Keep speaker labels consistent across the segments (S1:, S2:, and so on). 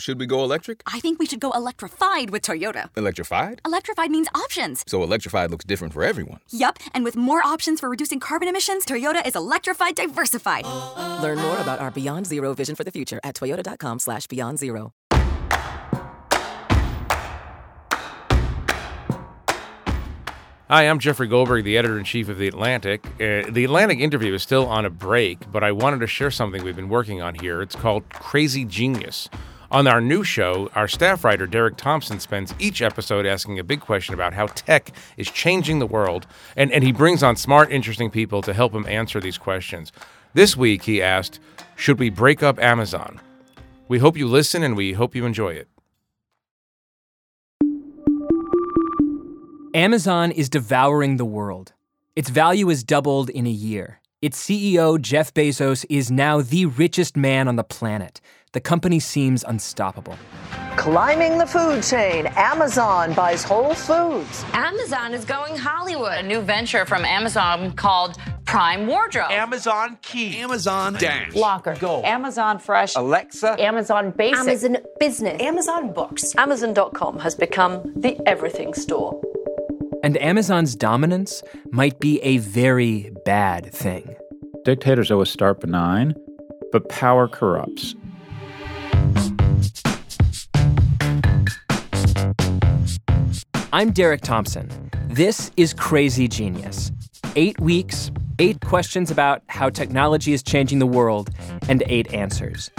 S1: Should we go electric?
S2: I think we should go electrified with Toyota.
S1: Electrified?
S2: Electrified means options.
S1: So electrified looks different for everyone.
S2: Yup, and with more options for reducing carbon emissions, Toyota is electrified diversified.
S3: Learn more about our Beyond Zero vision for the future at toyota.com slash beyond zero.
S4: Hi, I'm Jeffrey Goldberg, the editor in chief of The Atlantic. Uh, the Atlantic interview is still on a break, but I wanted to share something we've been working on here. It's called Crazy Genius. On our new show, our staff writer, Derek Thompson, spends each episode asking a big question about how tech is changing the world, and, and he brings on smart, interesting people to help him answer these questions. This week, he asked, Should we break up Amazon? We hope you listen and we hope you enjoy it.
S5: Amazon is devouring the world. Its value has doubled in a year. Its CEO, Jeff Bezos, is now the richest man on the planet. The company seems unstoppable.
S6: Climbing the food chain, Amazon buys Whole Foods.
S7: Amazon is going Hollywood. A new venture from Amazon called Prime Wardrobe.
S8: Amazon Key.
S9: Amazon Dash.
S10: Locker.
S8: Go.
S10: Amazon Fresh.
S8: Alexa.
S10: Amazon Basic.
S11: Amazon Business.
S6: Amazon Books. Amazon.com has become the everything store.
S5: And Amazon's dominance might be a very bad thing.
S12: Dictators always start benign, but power corrupts.
S5: I'm Derek Thompson. This is Crazy Genius. Eight weeks, eight questions about how technology is changing the world, and eight answers.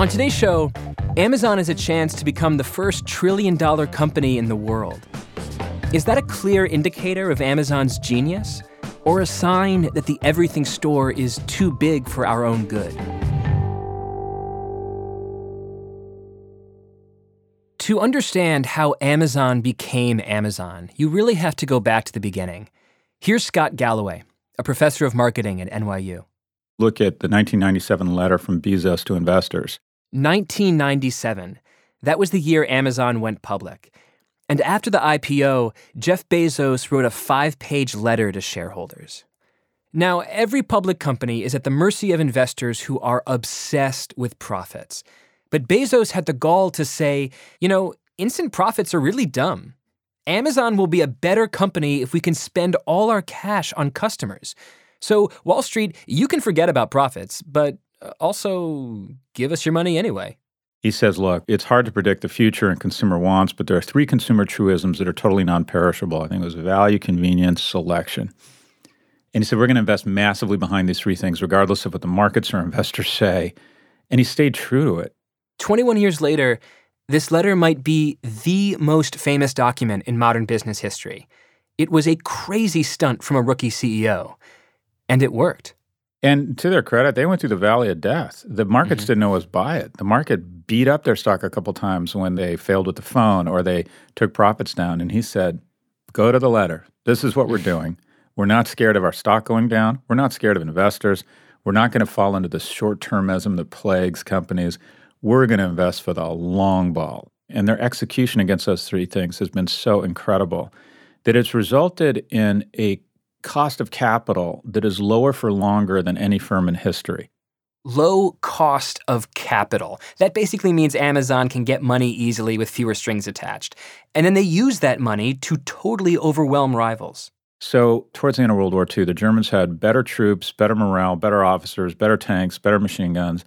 S5: On today's show, Amazon has a chance to become the first trillion dollar company in the world. Is that a clear indicator of Amazon's genius? Or a sign that the everything store is too big for our own good? To understand how Amazon became Amazon, you really have to go back to the beginning. Here's Scott Galloway, a professor of marketing at NYU.
S12: Look at the 1997 letter from Bezos to investors.
S5: 1997. That was the year Amazon went public. And after the IPO, Jeff Bezos wrote a five page letter to shareholders. Now, every public company is at the mercy of investors who are obsessed with profits. But Bezos had the gall to say, you know, instant profits are really dumb. Amazon will be a better company if we can spend all our cash on customers. So, Wall Street, you can forget about profits, but uh, also give us your money anyway.
S12: He says, look, it's hard to predict the future and consumer wants, but there are three consumer truisms that are totally non perishable. I think it was value, convenience, selection. And he said, we're going to invest massively behind these three things, regardless of what the markets or investors say. And he stayed true to it.
S5: 21 years later, this letter might be the most famous document in modern business history. It was a crazy stunt from a rookie CEO, and it worked.
S12: And to their credit, they went through the valley of death. The markets mm-hmm. didn't know was buy it. The market beat up their stock a couple times when they failed with the phone or they took profits down. And he said, Go to the letter. This is what we're doing. We're not scared of our stock going down. We're not scared of investors. We're not going to fall into the short termism that plagues companies we're going to invest for the long ball. And their execution against those three things has been so incredible that it's resulted in a cost of capital that is lower for longer than any firm in history.
S5: Low cost of capital. That basically means Amazon can get money easily with fewer strings attached. And then they use that money to totally overwhelm rivals.
S12: So, towards the end of World War II, the Germans had better troops, better morale, better officers, better tanks, better machine guns.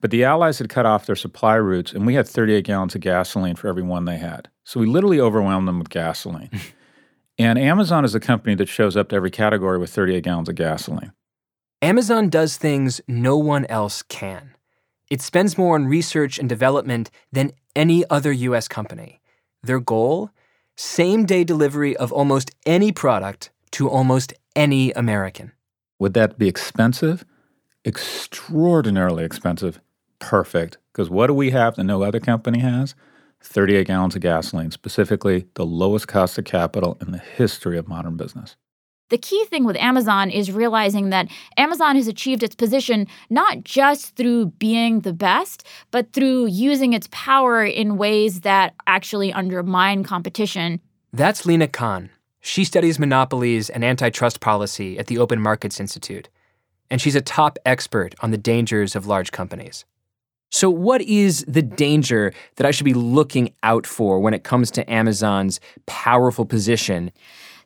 S12: But the Allies had cut off their supply routes, and we had 38 gallons of gasoline for every one they had. So we literally overwhelmed them with gasoline. and Amazon is a company that shows up to every category with 38 gallons of gasoline.
S5: Amazon does things no one else can. It spends more on research and development than any other US company. Their goal? Same day delivery of almost any product to almost any American.
S12: Would that be expensive? Extraordinarily expensive perfect. Because what do we have that no other company has? 38 gallons of gasoline, specifically the lowest cost of capital in the history of modern business.
S13: The key thing with Amazon is realizing that Amazon has achieved its position not just through being the best, but through using its power in ways that actually undermine competition.
S5: That's Lina Khan. She studies monopolies and antitrust policy at the Open Markets Institute, and she's a top expert on the dangers of large companies. So, what is the danger that I should be looking out for when it comes to Amazon's powerful position?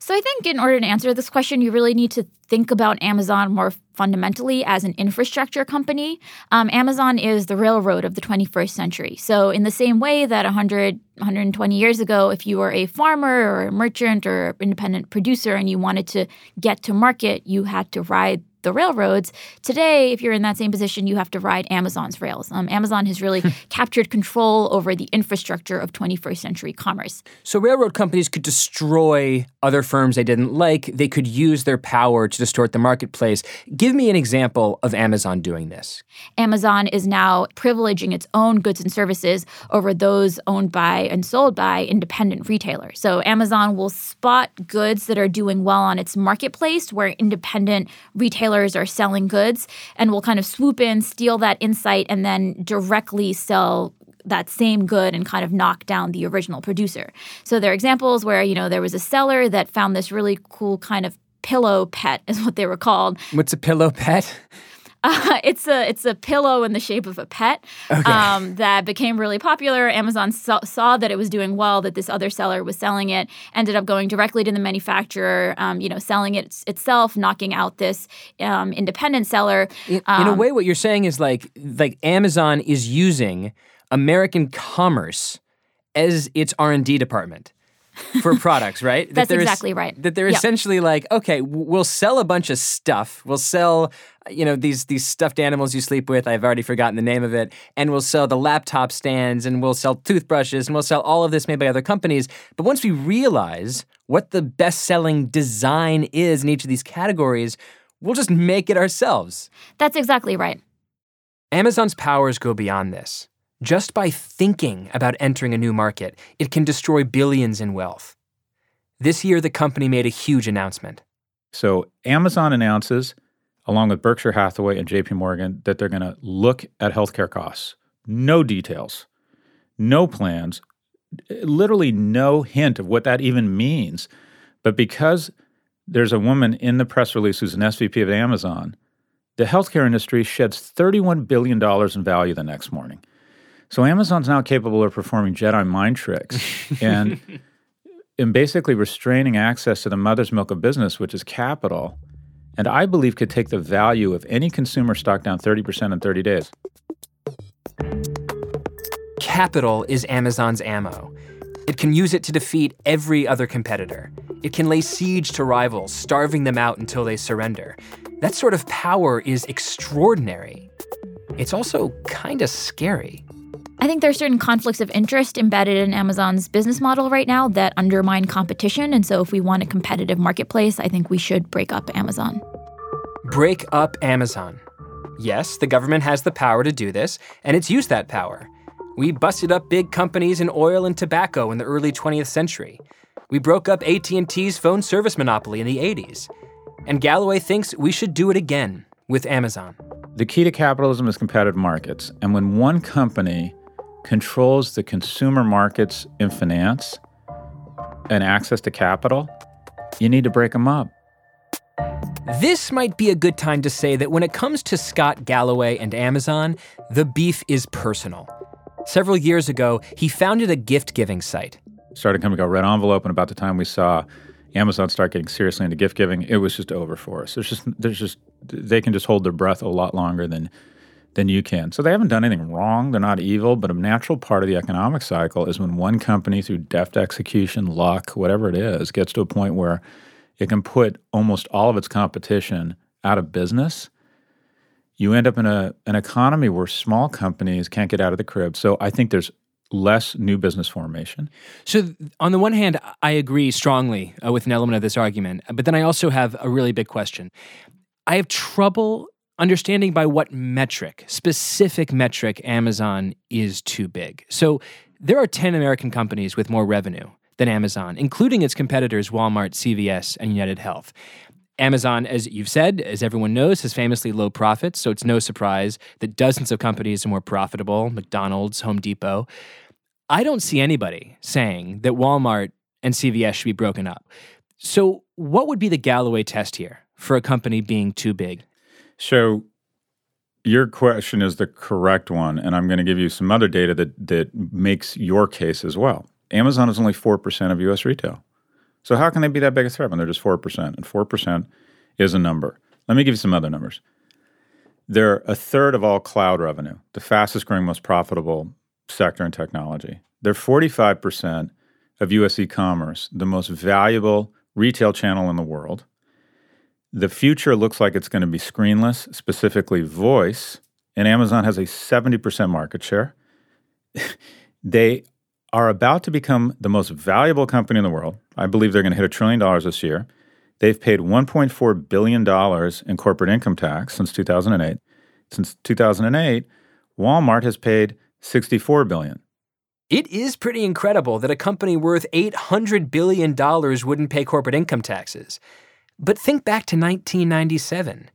S13: So I think in order to answer this question, you really need to think about Amazon more fundamentally as an infrastructure company. Um, Amazon is the railroad of the 21st century. So, in the same way that 100, 120 years ago, if you were a farmer or a merchant or independent producer and you wanted to get to market, you had to ride the railroads. Today, if you're in that same position, you have to ride Amazon's rails. Um, Amazon has really captured control over the infrastructure of 21st century commerce.
S5: So, railroad companies could destroy other firms they didn't like. They could use their power to distort the marketplace. Give me an example of Amazon doing this.
S13: Amazon is now privileging its own goods and services over those owned by and sold by independent retailers. So, Amazon will spot goods that are doing well on its marketplace where independent retailers are selling goods and will kind of swoop in, steal that insight, and then directly sell that same good and kind of knock down the original producer. So there are examples where, you know, there was a seller that found this really cool kind of pillow pet is what they were called.
S5: What's a pillow pet?
S13: Uh, it's a it's a pillow in the shape of a pet
S5: Okay.
S13: um, that became really popular. Amazon saw, saw that it was doing well, that this other seller was selling it, ended up going directly to the manufacturer, um, you know, selling it itself, knocking out this um, independent seller.
S5: In, in a
S13: Um,
S5: way, what you're saying is like like Amazon is using American commerce as its R and D department for products, right?
S13: That's
S5: es-
S13: exactly right.
S5: That they're
S13: Yep.
S5: essentially like, okay, we'll sell a bunch of stuff. We'll sell, you know, these these stuffed animals you sleep with. I've already forgotten the name of it. And we'll sell the laptop stands, and we'll sell toothbrushes, and we'll sell all of this made by other companies. But once we realize what the best-selling design is in each of these categories, we'll just make it ourselves.
S13: That's exactly right.
S5: Amazon's powers go beyond this. Just by thinking about entering a new market, it can destroy billions in wealth. This year, the company made a huge announcement.
S12: So Amazon announces, along with Berkshire Hathaway and JP Morgan, that they're going to look at healthcare costs. No details, no plans, literally no hint of what that even means. But because there's a woman in the press release who's an SVP of Amazon, the healthcare industry sheds $31 billion in value the next morning. So Amazon's now capable of performing Jedi mind tricks and and basically restraining access to the mother's milk of business, which is capital, and I believe could take the value of any consumer stock down 30% in 30 days.
S5: Capital is Amazon's ammo. It can use it to defeat every other competitor. It can lay siege to rivals, starving them out until they surrender. That sort of power is extraordinary. It's also kind of scary.
S13: I think there are certain conflicts of interest embedded in Amazon's business model right now that undermine competition. And so, if we want a competitive marketplace, I think we should break up Amazon.
S5: Break up Amazon. Yes, the government has the power to do this, and it's used that power. We busted up big companies in oil and tobacco in the early 20th century. We broke up AT&T's phone service monopoly in the 80s. And Galloway thinks we should do it again with Amazon.
S12: The key to capitalism is competitive markets. And when one company controls the consumer markets in finance and access to capital, you need to break them up.
S5: This might be a good time to say that when it comes to Scott Galloway and Amazon, the beef is personal. Several years ago, he founded a gift giving site.
S12: Started coming called Red Envelope, and about the time we saw Amazon start getting seriously into gift giving, it was just over for us. There's just there's just they can just hold their breath a lot longer than than you can. So they haven't done anything wrong. They're not evil, but a natural part of the economic cycle is when one company through deft execution, luck, whatever it is, gets to a point where it can put almost all of its competition out of business. You end up in a an economy where small companies can't get out of the crib. So I think there's less new business formation.
S5: So, on the one hand, I agree strongly uh, with an element of this argument, but then I also have a really big question. I have trouble understanding by what metric, specific metric, Amazon is too big. So, there are 10 American companies with more revenue than Amazon, including its competitors Walmart, CVS, and United Health. Amazon, as you've said, as everyone knows, has famously low profits, so it's no surprise that dozens of companies are more profitable McDonald's, Home Depot. I don't see anybody saying that Walmart and CVS should be broken up. So, what would be the Galloway test here for a company being too big?
S12: So Your question is the correct one, and I'm going to give you some other data that, that makes your case as well. Amazon is only 4% of US retail. So, how can they be that big a threat when they're just 4%? And 4% is a number. Let me give you some other numbers. They're a third of all cloud revenue, the fastest growing, most profitable sector in technology. They're 45% of US e commerce, the most valuable retail channel in the world. The future looks like it's going to be screenless, specifically voice, and Amazon has a 70% market share. they are about to become the most valuable company in the world. I believe they're going to hit a trillion dollars this year. They've paid $1.4 billion in corporate income tax since 2008. Since 2008, Walmart has paid 64 billion.
S5: It is pretty incredible that a company worth $800 billion wouldn't pay corporate income taxes. But think back to 1997.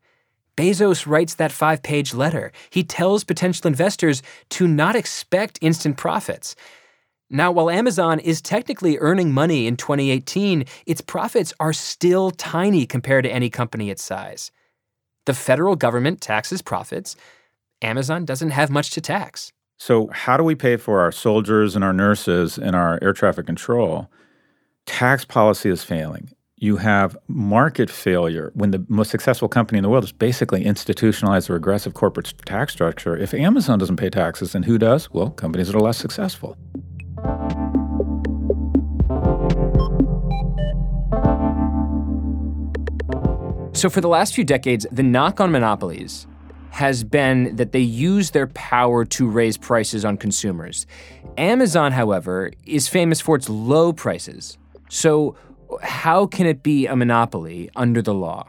S5: Bezos writes that five page letter. He tells potential investors to not expect instant profits. Now, while Amazon is technically earning money in 2018, its profits are still tiny compared to any company its size. The federal government taxes profits. Amazon doesn't have much to tax.
S12: So, how do we pay for our soldiers and our nurses and our air traffic control? Tax policy is failing. You have market failure when the most successful company in the world is basically institutionalized a regressive corporate tax structure. If Amazon doesn't pay taxes, then who does? Well, companies that are less successful.
S5: So, for the last few decades, the knock on monopolies has been that they use their power to raise prices on consumers. Amazon, however, is famous for its low prices. So, how can it be a monopoly under the law?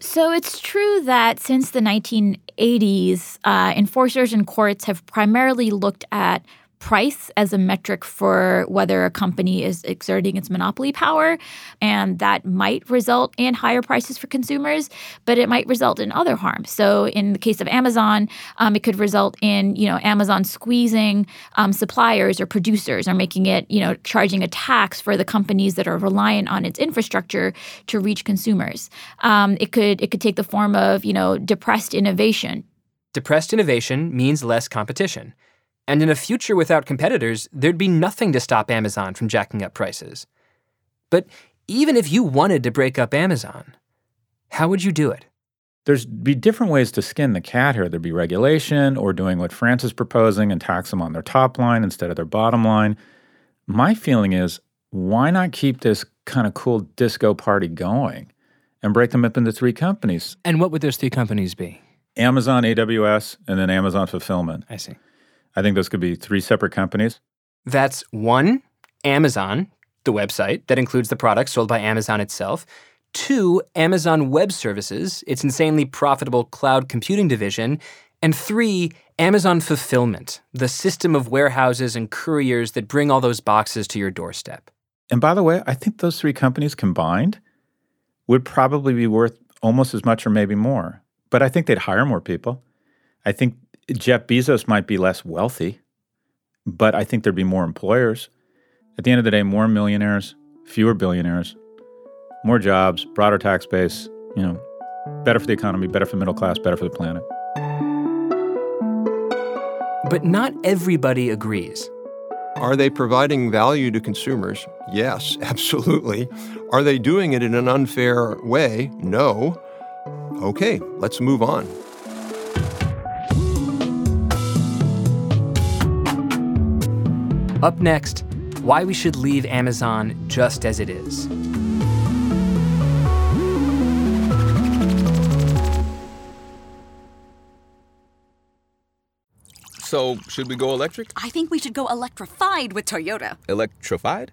S13: So it's true that since the 1980s, uh, enforcers and courts have primarily looked at price as a metric for whether a company is exerting its monopoly power. And that might result in higher prices for consumers, but it might result in other harm. So in the case of Amazon, um, it could result in, you know, Amazon squeezing um, suppliers or producers or making it, you know, charging a tax for the companies that are reliant on its infrastructure to reach consumers. Um, it could it could take the form of, you know, depressed innovation.
S5: Depressed innovation means less competition. And in a future without competitors, there'd be nothing to stop Amazon from jacking up prices. But even if you wanted to break up Amazon, how would you do it?
S12: There'd be different ways to skin the cat here. There'd be regulation or doing what France is proposing and tax them on their top line instead of their bottom line. My feeling is why not keep this kind of cool disco party going and break them up into three companies?
S5: And what would those three companies be?
S12: Amazon AWS and then Amazon Fulfillment.
S5: I see.
S12: I think those could be three separate companies.
S5: That's one, Amazon, the website that includes the products sold by Amazon itself. Two, Amazon Web Services, its insanely profitable cloud computing division. And three, Amazon Fulfillment, the system of warehouses and couriers that bring all those boxes to your doorstep.
S12: And by the way, I think those three companies combined would probably be worth almost as much or maybe more. But I think they'd hire more people. I think Jeff Bezos might be less wealthy, but I think there'd be more employers. At the end of the day, more millionaires, fewer billionaires, more jobs, broader tax base, you know, better for the economy, better for the middle class, better for the planet.
S5: But not everybody agrees.
S8: Are they providing value to consumers? Yes, absolutely. Are they doing it in an unfair way? No. Okay, let's move on.
S5: Up next, why we should leave Amazon just as it is.
S1: So, should we go electric?
S2: I think we should go electrified with Toyota.
S1: Electrified?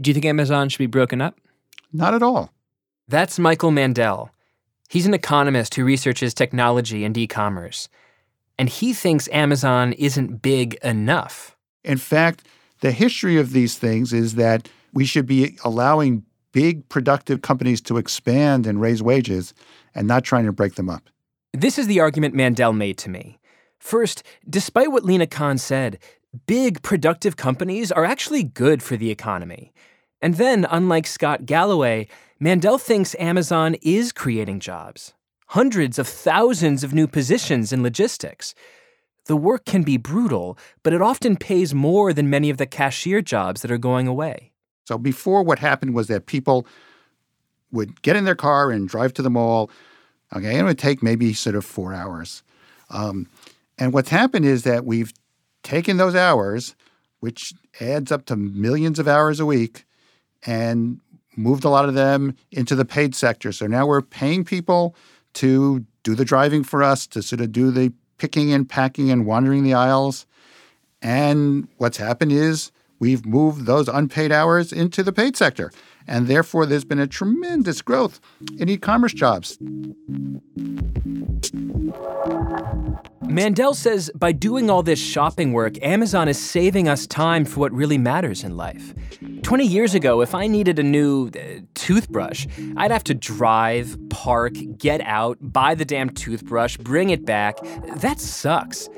S5: Do you think Amazon should be broken up?
S9: Not at all.
S5: That's Michael Mandel. He's an economist who researches technology and e commerce. and he thinks Amazon isn't big enough.
S9: In fact, the history of these things is that we should be allowing big productive companies to expand and raise wages and not trying to break them up.
S5: This is the argument Mandel made to me. First, despite what Lina Khan said, big productive companies are actually good for the economy. And then, unlike Scott Galloway, Mandel thinks Amazon is creating jobs hundreds of thousands of new positions in logistics. The work can be brutal, but it often pays more than many of the cashier jobs that are going away.
S9: So before what happened was that people would get in their car and drive to the mall. Okay, it would take maybe sort of four hours. Um, and what's happened is that we've taken those hours, which adds up to millions of hours a week, and moved a lot of them into the paid sector. So now we're paying people to do the driving for us, to sort of do the picking and packing and wandering the aisles. And what's happened is we've moved those unpaid hours into the paid sector. And therefore, there's been a tremendous growth in e commerce jobs.
S5: Mandel says by doing all this shopping work, Amazon is saving us time for what really matters in life. 20 years ago, if I needed a new uh, toothbrush, I'd have to drive, park, get out, buy the damn toothbrush, bring it back. That sucks.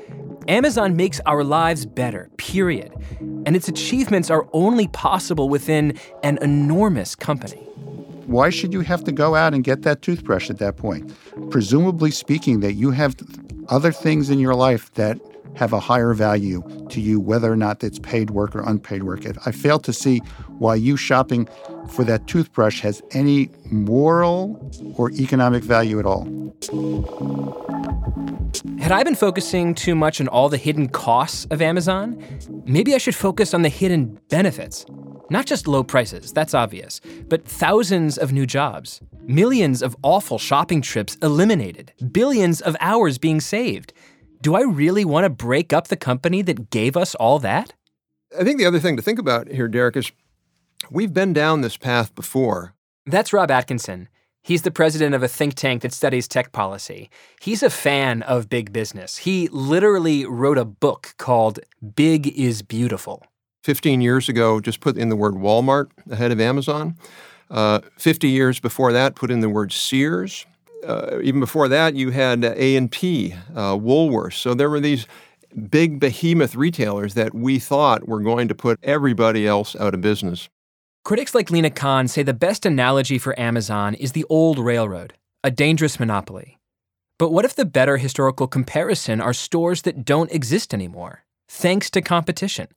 S5: Amazon makes our lives better, period. And its achievements are only possible within an enormous company.
S9: Why should you have to go out and get that toothbrush at that point? Presumably speaking, that you have other things in your life that have a higher value to you, whether or not it's paid work or unpaid work. I fail to see why you shopping for that toothbrush has any moral or economic value at all.
S5: Had I been focusing too much on all the hidden costs of Amazon, maybe I should focus on the hidden benefits. Not just low prices, that's obvious, but thousands of new jobs, millions of awful shopping trips eliminated, billions of hours being saved. Do I really want to break up the company that gave us all that?
S8: I think the other thing to think about here, Derek, is we've been down this path before.
S5: That's Rob Atkinson. He's the president of a think tank that studies tech policy. He's a fan of big business. He literally wrote a book called Big is Beautiful.
S8: 15 years ago, just put in the word Walmart ahead of Amazon. Uh, 50 years before that, put in the word Sears. Uh, even before that, you had A&P, uh, Woolworths. So there were these big behemoth retailers that we thought were going to put everybody else out of business.
S5: Critics like Lina Khan say the best analogy for Amazon is the old railroad, a dangerous monopoly. But what if the better historical comparison are stores that don't exist anymore, thanks to competition?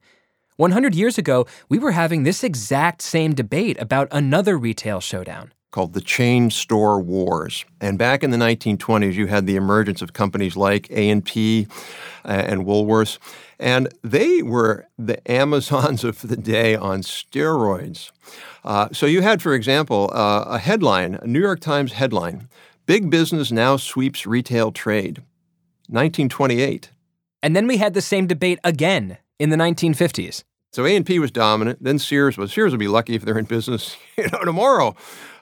S5: 100 years ago, we were having this exact same debate about another retail showdown
S8: called the chain store wars. And back in the 1920s, you had the emergence of companies like A&P uh, and Woolworths, and they were the Amazons of the day on steroids. Uh, so you had, for example, uh, a headline, a New York Times headline, Big Business Now Sweeps Retail Trade, 1928.
S5: And then we had the same debate again in the 1950s.
S8: So A&P was dominant. Then Sears was. Sears would be lucky if they're in business, you know, tomorrow.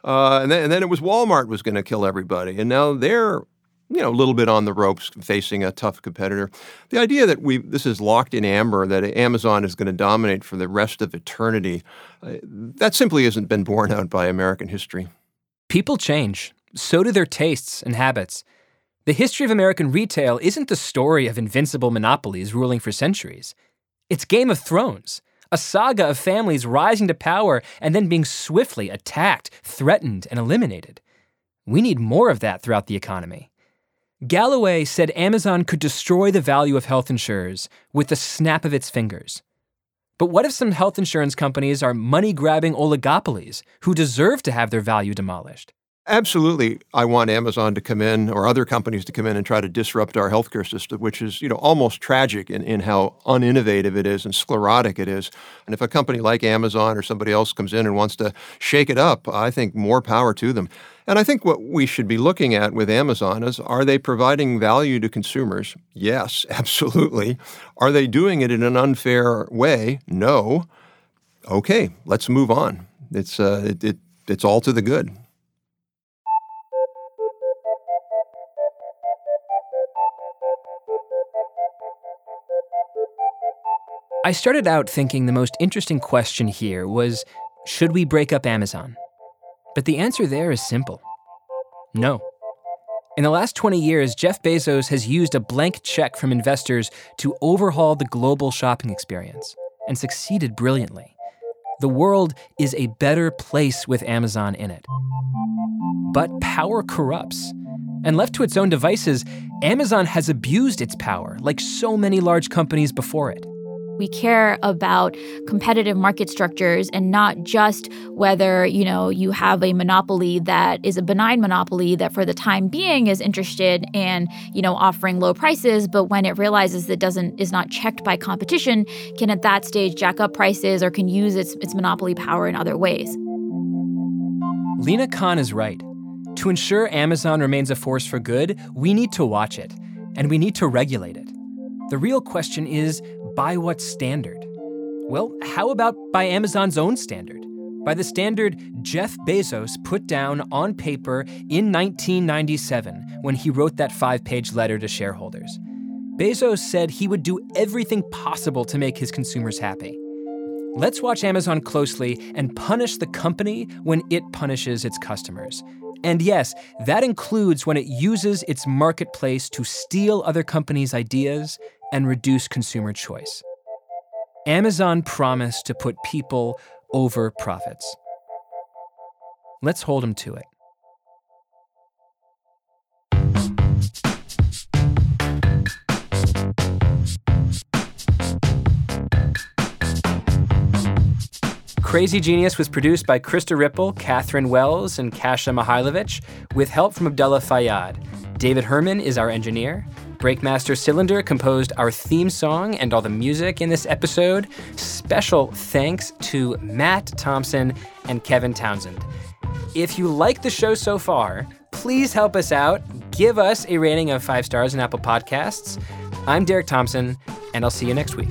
S8: Uh, and, then, and then it was Walmart was going to kill everybody. And now they're you know, a little bit on the ropes facing a tough competitor. The idea that we this is locked in amber, that Amazon is going to dominate for the rest of eternity, uh, that simply hasn't been borne out by American history.
S5: People change. So do their tastes and habits. The history of American retail isn't the story of invincible monopolies ruling for centuries. It's Game of Thrones, a saga of families rising to power and then being swiftly attacked, threatened, and eliminated. We need more of that throughout the economy. Galloway said Amazon could destroy the value of health insurers with the snap of its fingers. But what if some health insurance companies are money grabbing oligopolies who deserve to have their value demolished?
S8: Absolutely, I want Amazon to come in or other companies to come in and try to disrupt our healthcare system, which is, you know, almost tragic in, in how uninnovative it is and sclerotic it is. And if a company like Amazon or somebody else comes in and wants to shake it up, I think more power to them. And I think what we should be looking at with Amazon is are they providing value to consumers? Yes, absolutely. Are they doing it in an unfair way? No. Okay, let's move on. It's uh, it, it it's all to the good.
S5: I started out thinking the most interesting question here was should we break up Amazon? But the answer there is simple no. In the last 20 years, Jeff Bezos has used a blank check from investors to overhaul the global shopping experience and succeeded brilliantly. The world is a better place with Amazon in it. But power corrupts. And left to its own devices, Amazon has abused its power, like so many large companies before it.
S13: We care about competitive market structures and not just whether, you know, you have a monopoly that is a benign monopoly that for the time being is interested in, you know, offering low prices, but when it realizes that doesn't is not checked by competition, can at that stage jack up prices or can use its its monopoly power in other ways.
S5: Lina Khan is right. To ensure Amazon remains a force for good, we need to watch it, and we need to regulate it. The real question is by what standard? Well, how about by Amazon's own standard? By the standard Jeff Bezos put down on paper in 1997 when he wrote that five page letter to shareholders. Bezos said he would do everything possible to make his consumers happy. Let's watch Amazon closely and punish the company when it punishes its customers. And yes, that includes when it uses its marketplace to steal other companies' ideas and reduce consumer choice. Amazon promised to put people over profits. Let's hold them to it. Crazy Genius was produced by Krista Ripple, Catherine Wells, and Kasia Mihailovic, with help from Abdullah Fayyad. David Herman is our engineer. Breakmaster Cylinder composed our theme song and all the music in this episode. Special thanks to Matt Thompson and Kevin Townsend. If you like the show so far, please help us out. Give us a rating of five stars in Apple Podcasts. I'm Derek Thompson, and I'll see you next week.